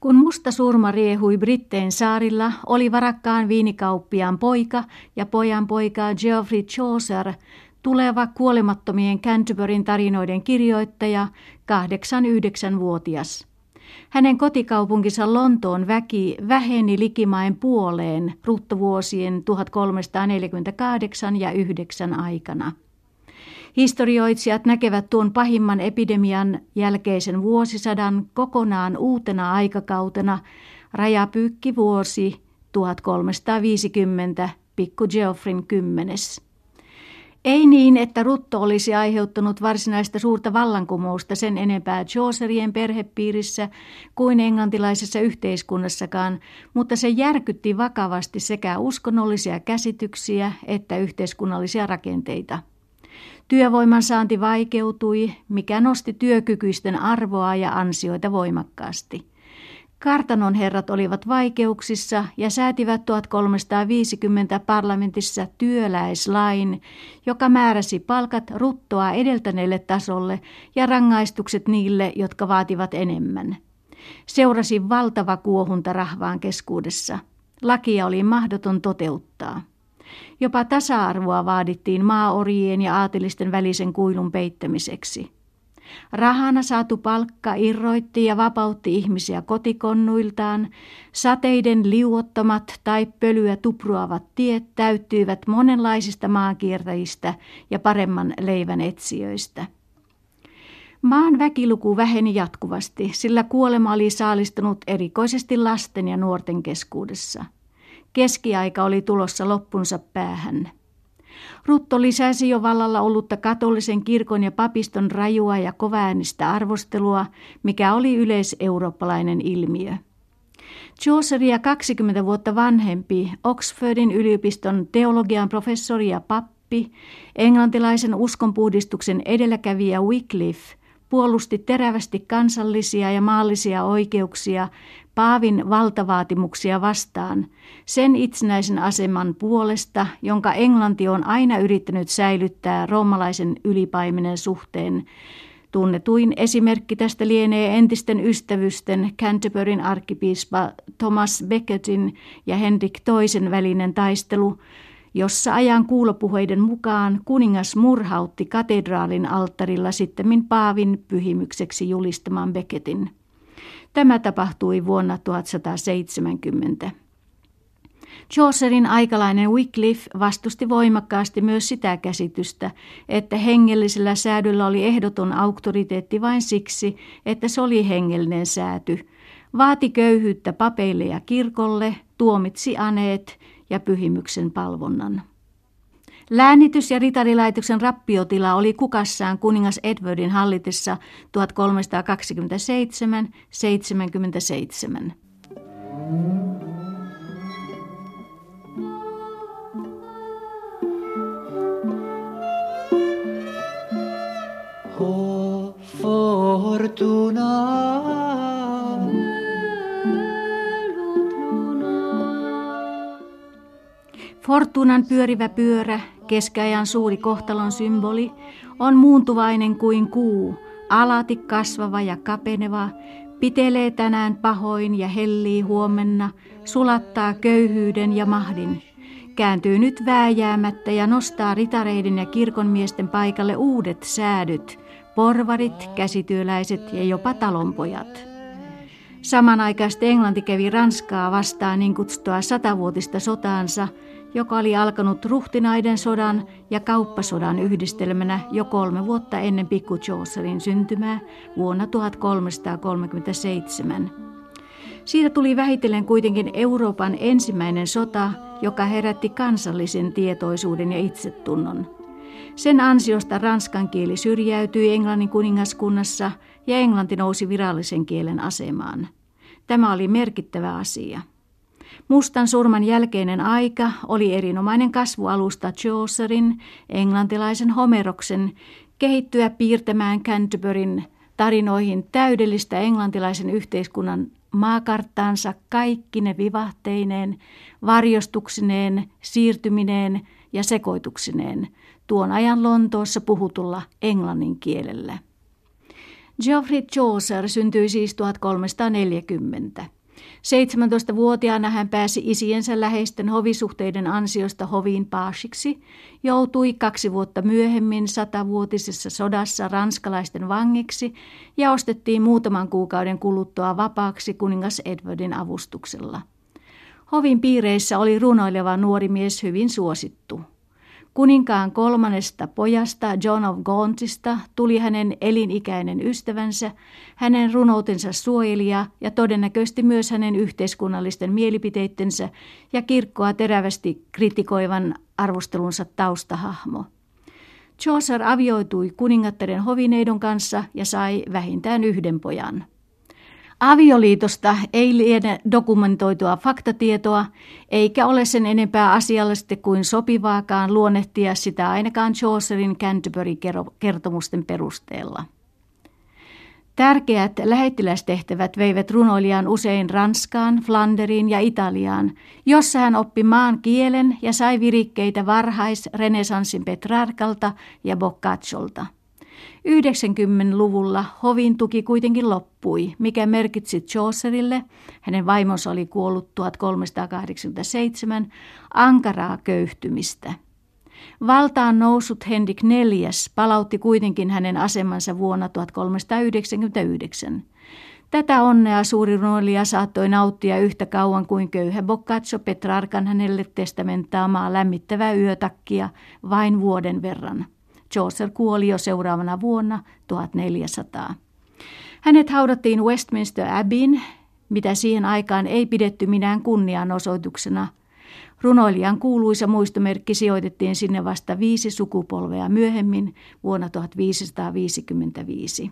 Kun musta surma riehui Britteen saarilla, oli varakkaan viinikauppiaan poika ja pojan poika Geoffrey Chaucer tuleva kuolemattomien Canterburyn tarinoiden kirjoittaja, 8-9-vuotias. Hänen kotikaupunkinsa Lontoon väki väheni likimain puoleen ruttovuosien 1348 ja 9 aikana. Historioitsijat näkevät tuon pahimman epidemian jälkeisen vuosisadan kokonaan uutena aikakautena, rajapyykkivuosi 1350, pikku Geoffrin kymmenes. Ei niin, että rutto olisi aiheuttanut varsinaista suurta vallankumousta sen enempää Chaucerien perhepiirissä kuin englantilaisessa yhteiskunnassakaan, mutta se järkytti vakavasti sekä uskonnollisia käsityksiä että yhteiskunnallisia rakenteita. Työvoiman saanti vaikeutui, mikä nosti työkykyisten arvoa ja ansioita voimakkaasti. Kartanon herrat olivat vaikeuksissa ja säätivät 1350 parlamentissa työläislain, joka määräsi palkat ruttoa edeltäneelle tasolle ja rangaistukset niille, jotka vaativat enemmän. Seurasi valtava kuohunta rahvaan keskuudessa. Lakia oli mahdoton toteuttaa. Jopa tasa-arvoa vaadittiin maaorjien ja aatelisten välisen kuilun peittämiseksi. Rahana saatu palkka irroitti ja vapautti ihmisiä kotikonnuiltaan. Sateiden liuottamat tai pölyä tupruavat tiet täyttyivät monenlaisista maankiertäjistä ja paremman leivän etsijöistä. Maan väkiluku väheni jatkuvasti, sillä kuolema oli saalistunut erikoisesti lasten ja nuorten keskuudessa. Keskiaika oli tulossa loppunsa päähän. Rutto lisäsi jo vallalla ollutta katolisen kirkon ja papiston rajua ja koväänistä arvostelua, mikä oli yleiseurooppalainen ilmiö. Chauceria 20 vuotta vanhempi, Oxfordin yliopiston teologian professori ja pappi, englantilaisen uskonpuhdistuksen edelläkävijä Wycliffe puolusti terävästi kansallisia ja maallisia oikeuksia Paavin valtavaatimuksia vastaan, sen itsenäisen aseman puolesta, jonka Englanti on aina yrittänyt säilyttää roomalaisen ylipaimenen suhteen. Tunnetuin esimerkki tästä lienee entisten ystävysten Canterburyn arkkipiispa Thomas Beckettin ja Henrik toisen välinen taistelu, jossa ajan kuulopuheiden mukaan kuningas murhautti katedraalin alttarilla sittemmin Paavin pyhimykseksi julistamaan Beckettin. Tämä tapahtui vuonna 1170. Chaucerin aikalainen Wycliffe vastusti voimakkaasti myös sitä käsitystä, että hengellisellä säädyllä oli ehdoton auktoriteetti vain siksi, että se oli hengellinen sääty, vaati köyhyyttä papeille ja kirkolle, tuomitsi aneet ja pyhimyksen palvonnan. Läänitys- ja ritarilaitoksen rappiotila oli kukassaan kuningas Edwardin hallitessa 1327-77. fortuna Fortunan pyörivä pyörä, keskiajan suuri kohtalon symboli, on muuntuvainen kuin kuu, alati kasvava ja kapeneva, pitelee tänään pahoin ja hellii huomenna, sulattaa köyhyyden ja mahdin. Kääntyy nyt vääjäämättä ja nostaa ritareiden ja kirkonmiesten paikalle uudet säädyt, porvarit, käsityöläiset ja jopa talonpojat. Samanaikaisesti Englanti kävi Ranskaa vastaan niin kutsuttua satavuotista sotaansa – joka oli alkanut ruhtinaiden sodan ja kauppasodan yhdistelmänä jo kolme vuotta ennen pikku Chaucerin syntymää vuonna 1337. Siitä tuli vähitellen kuitenkin Euroopan ensimmäinen sota, joka herätti kansallisen tietoisuuden ja itsetunnon. Sen ansiosta ranskan kieli syrjäytyi Englannin kuningaskunnassa ja englanti nousi virallisen kielen asemaan. Tämä oli merkittävä asia. Mustan surman jälkeinen aika oli erinomainen kasvualusta Chaucerin, englantilaisen Homeroksen, kehittyä piirtämään Canterburyn tarinoihin täydellistä englantilaisen yhteiskunnan maakarttaansa kaikki ne vivahteineen, varjostuksineen, siirtymineen ja sekoituksineen tuon ajan Lontoossa puhutulla englannin kielellä. Geoffrey Chaucer syntyi siis 1340. 17-vuotiaana hän pääsi isiensä läheisten hovisuhteiden ansiosta hoviin paasiksi, joutui kaksi vuotta myöhemmin satavuotisessa sodassa ranskalaisten vangiksi ja ostettiin muutaman kuukauden kuluttua vapaaksi kuningas Edwardin avustuksella. Hovin piireissä oli runoileva nuori mies hyvin suosittu. Kuninkaan kolmannesta pojasta John of Gauntista tuli hänen elinikäinen ystävänsä, hänen runoutensa suojelija ja todennäköisesti myös hänen yhteiskunnallisten mielipiteittensä ja kirkkoa terävästi kritikoivan arvostelunsa taustahahmo. Chaucer avioitui kuningattaren hovineidon kanssa ja sai vähintään yhden pojan. Avioliitosta ei liene dokumentoitua faktatietoa, eikä ole sen enempää asiallisesti kuin sopivaakaan luonnehtia sitä ainakaan Chaucerin Canterbury-kertomusten perusteella. Tärkeät lähettilästehtävät veivät runoilijan usein Ranskaan, Flanderiin ja Italiaan, jossa hän oppi maan kielen ja sai virikkeitä varhais-renesanssin Petrarkalta ja Boccacciolta. 90-luvulla hovin tuki kuitenkin loppui, mikä merkitsi Chaucerille, hänen vaimonsa oli kuollut 1387, ankaraa köyhtymistä. Valtaan noussut Henrik IV palautti kuitenkin hänen asemansa vuonna 1399. Tätä onnea suuri runoilija saattoi nauttia yhtä kauan kuin köyhä Boccaccio Petrarkan hänelle testamentaamaa lämmittävää yötakkia vain vuoden verran. Chaucer kuoli jo seuraavana vuonna 1400. Hänet haudattiin Westminster Abbeyin, mitä siihen aikaan ei pidetty minään kunnianosoituksena. Runoilijan kuuluisa muistomerkki sijoitettiin sinne vasta viisi sukupolvea myöhemmin vuonna 1555.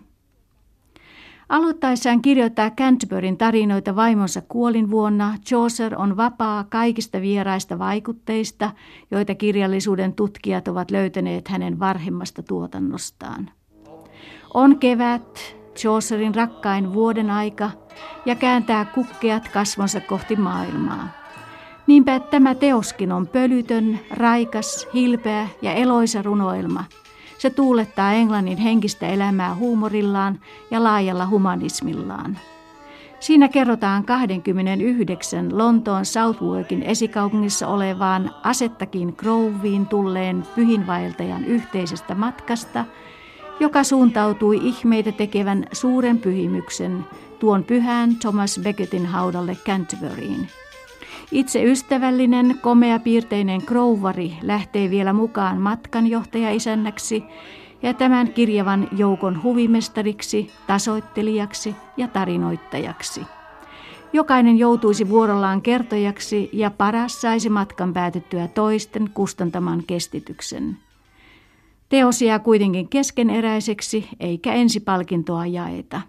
Aloittaessaan kirjoittaa Canterburyn tarinoita vaimonsa kuolin vuonna, Chaucer on vapaa kaikista vieraista vaikutteista, joita kirjallisuuden tutkijat ovat löytäneet hänen varhemmasta tuotannostaan. On kevät, Chaucerin rakkain vuoden aika, ja kääntää kukkeat kasvonsa kohti maailmaa. Niinpä tämä teoskin on pölytön, raikas, hilpeä ja eloisa runoilma – se tuulettaa Englannin henkistä elämää huumorillaan ja laajalla humanismillaan. Siinä kerrotaan 29 Lontoon Southwarkin esikaupungissa olevaan asettakin Groveen tulleen pyhinvaeltajan yhteisestä matkasta, joka suuntautui ihmeitä tekevän suuren pyhimyksen tuon pyhän Thomas Beckettin haudalle Canterburyin. Itse ystävällinen, komeapiirteinen krouvari lähtee vielä mukaan matkanjohtaja-isännäksi ja tämän kirjavan joukon huvimestariksi, tasoittelijaksi ja tarinoittajaksi. Jokainen joutuisi vuorollaan kertojaksi ja paras saisi matkan päätettyä toisten kustantaman kestityksen. Teos jää kuitenkin keskeneräiseksi eikä ensipalkintoa jaeta.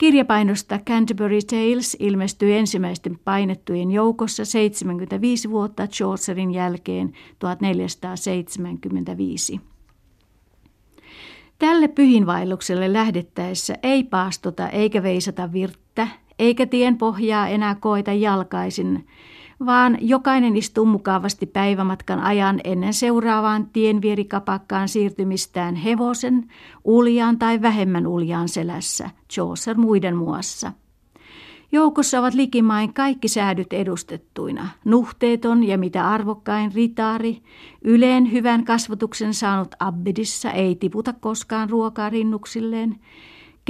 Kirjapainosta Canterbury Tales ilmestyi ensimmäisten painettujen joukossa 75 vuotta Chaucerin jälkeen 1475. Tälle pyhinvaellukselle lähdettäessä ei paastota eikä veisata virttä, eikä tien pohjaa enää koita jalkaisin, vaan jokainen istuu mukavasti päivämatkan ajan ennen seuraavaan tienvierikapakkaan siirtymistään hevosen, uljaan tai vähemmän uljaan selässä, Chaucer muiden muassa. Joukossa ovat likimain kaikki säädyt edustettuina. Nuhteeton ja mitä arvokkain ritaari, yleen hyvän kasvatuksen saanut abbedissa ei tiputa koskaan ruokaa rinnuksilleen,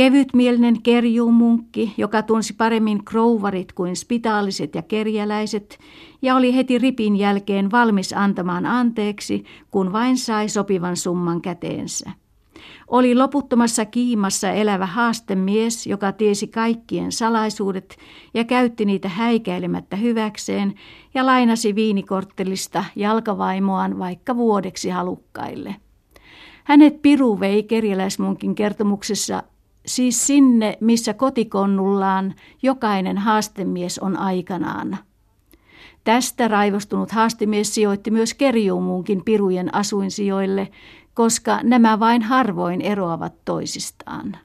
Kevytmielinen kerjuumunkki, joka tunsi paremmin krouvarit kuin spitaaliset ja kerjäläiset, ja oli heti ripin jälkeen valmis antamaan anteeksi, kun vain sai sopivan summan käteensä. Oli loputtomassa kiimassa elävä haastemies, joka tiesi kaikkien salaisuudet ja käytti niitä häikäilemättä hyväkseen ja lainasi viinikorttelista jalkavaimoaan vaikka vuodeksi halukkaille. Hänet Piru vei kerjäläismunkin kertomuksessa siis sinne, missä kotikonnullaan jokainen haastemies on aikanaan. Tästä raivostunut haastemies sijoitti myös kerjuumuunkin pirujen asuinsijoille, koska nämä vain harvoin eroavat toisistaan.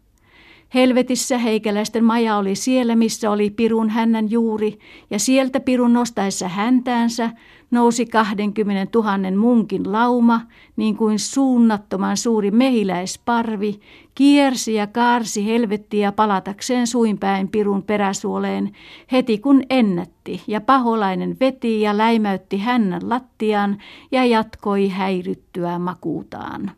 Helvetissä heikäläisten maja oli siellä, missä oli pirun hännän juuri, ja sieltä pirun nostaessa häntäänsä nousi 20 000 munkin lauma, niin kuin suunnattoman suuri mehiläisparvi, kiersi ja kaarsi helvettiä palatakseen suinpäin pirun peräsuoleen heti kun ennätti, ja paholainen veti ja läimäytti hännän lattiaan ja jatkoi häiryttyä makuutaan.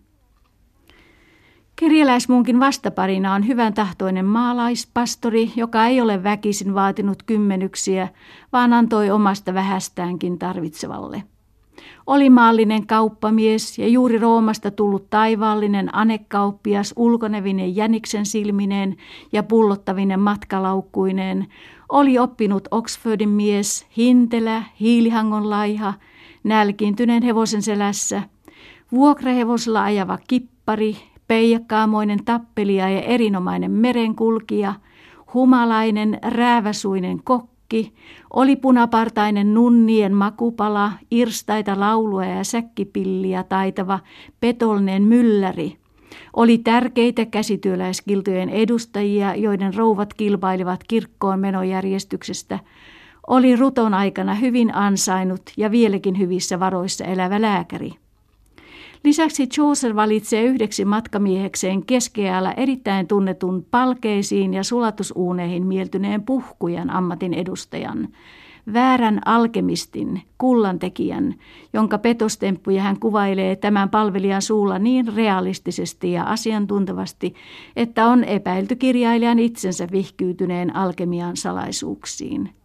Kerjäläismunkin vastaparina on hyvän tahtoinen maalaispastori, joka ei ole väkisin vaatinut kymmenyksiä, vaan antoi omasta vähästäänkin tarvitsevalle. Oli maallinen kauppamies ja juuri Roomasta tullut taivaallinen anekauppias ulkonevinen jäniksen silmineen ja pullottavinen matkalaukkuineen, oli oppinut Oxfordin mies, hintelä, hiilihangon laiha, nälkiintyneen hevosen selässä, vuokrahevosella ajava kippari, peijakkaamoinen tappelija ja erinomainen merenkulkija, humalainen rääväsuinen kokki, oli punapartainen nunnien makupala, irstaita laulua ja säkkipilliä taitava petolinen mylläri. Oli tärkeitä käsityöläiskiltojen edustajia, joiden rouvat kilpailivat kirkkoon menojärjestyksestä. Oli ruton aikana hyvin ansainnut ja vieläkin hyvissä varoissa elävä lääkäri. Lisäksi Chaucer valitsee yhdeksi matkamiehekseen keskeällä erittäin tunnetun palkeisiin ja sulatusuuneihin mieltyneen puhkujan ammatin edustajan, väärän alkemistin, kullantekijän, jonka petostemppuja hän kuvailee tämän palvelijan suulla niin realistisesti ja asiantuntevasti, että on epäilty kirjailijan itsensä vihkyytyneen alkemian salaisuuksiin.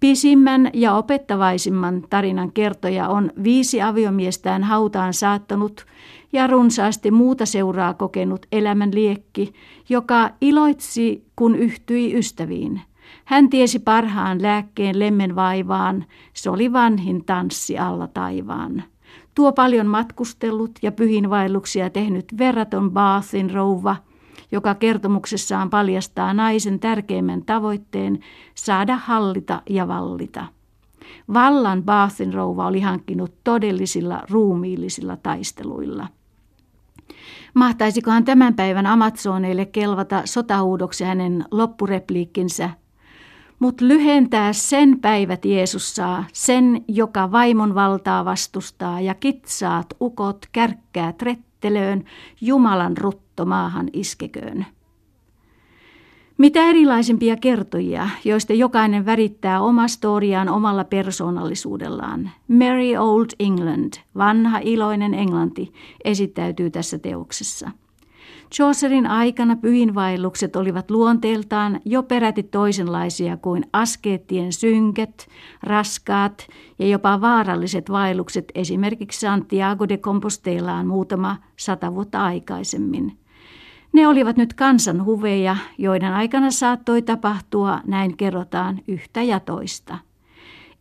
Pisimmän ja opettavaisimman tarinan kertoja on viisi aviomiestään hautaan saattanut ja runsaasti muuta seuraa kokenut elämän liekki, joka iloitsi, kun yhtyi ystäviin. Hän tiesi parhaan lääkkeen lemmen vaivaan, se oli vanhin tanssi alla taivaan. Tuo paljon matkustellut ja pyhinvaelluksia tehnyt verraton Baathin rouva – joka kertomuksessaan paljastaa naisen tärkeimmän tavoitteen saada hallita ja vallita. Vallan Baathin rouva oli hankkinut todellisilla ruumiillisilla taisteluilla. Mahtaisikohan tämän päivän Amazoneille kelvata sotahuudoksi hänen loppurepliikkinsä Mut lyhentää sen päivät Jeesus saa, sen, joka vaimon valtaa vastustaa ja kitsaat ukot kärkkää trettelöön, Jumalan rutto maahan iskeköön. Mitä erilaisimpia kertojia, joista jokainen värittää oma storiaan omalla persoonallisuudellaan. Merry Old England, vanha iloinen Englanti, esittäytyy tässä teoksessa – Chaucerin aikana pyhinvaellukset olivat luonteeltaan jo peräti toisenlaisia kuin askeettien synket, raskaat ja jopa vaaralliset vaellukset esimerkiksi Santiago de Compostelaan muutama sata vuotta aikaisemmin. Ne olivat nyt kansanhuveja, joiden aikana saattoi tapahtua, näin kerrotaan, yhtä ja toista.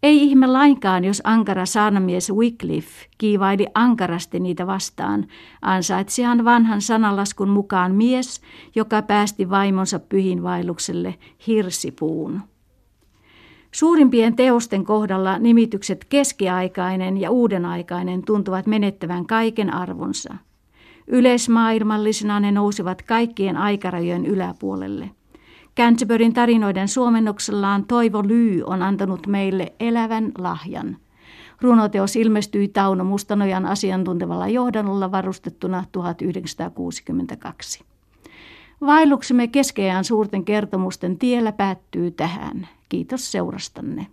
Ei ihme lainkaan, jos ankara saarnamies Wycliffe kiivaili ankarasti niitä vastaan. Ansaitsi hän vanhan sanalaskun mukaan mies, joka päästi vaimonsa pyhinvaellukselle hirsipuun. Suurimpien teosten kohdalla nimitykset keskiaikainen ja uudenaikainen tuntuvat menettävän kaiken arvonsa. Yleismaailmallisena ne nousivat kaikkien aikarajojen yläpuolelle – Canterburyn tarinoiden suomennoksellaan Toivo Lyy on antanut meille elävän lahjan. Runoteos ilmestyi Tauno Mustanojan asiantuntevalla johdannolla varustettuna 1962. Vaelluksemme keskeään suurten kertomusten tiellä päättyy tähän. Kiitos seurastanne.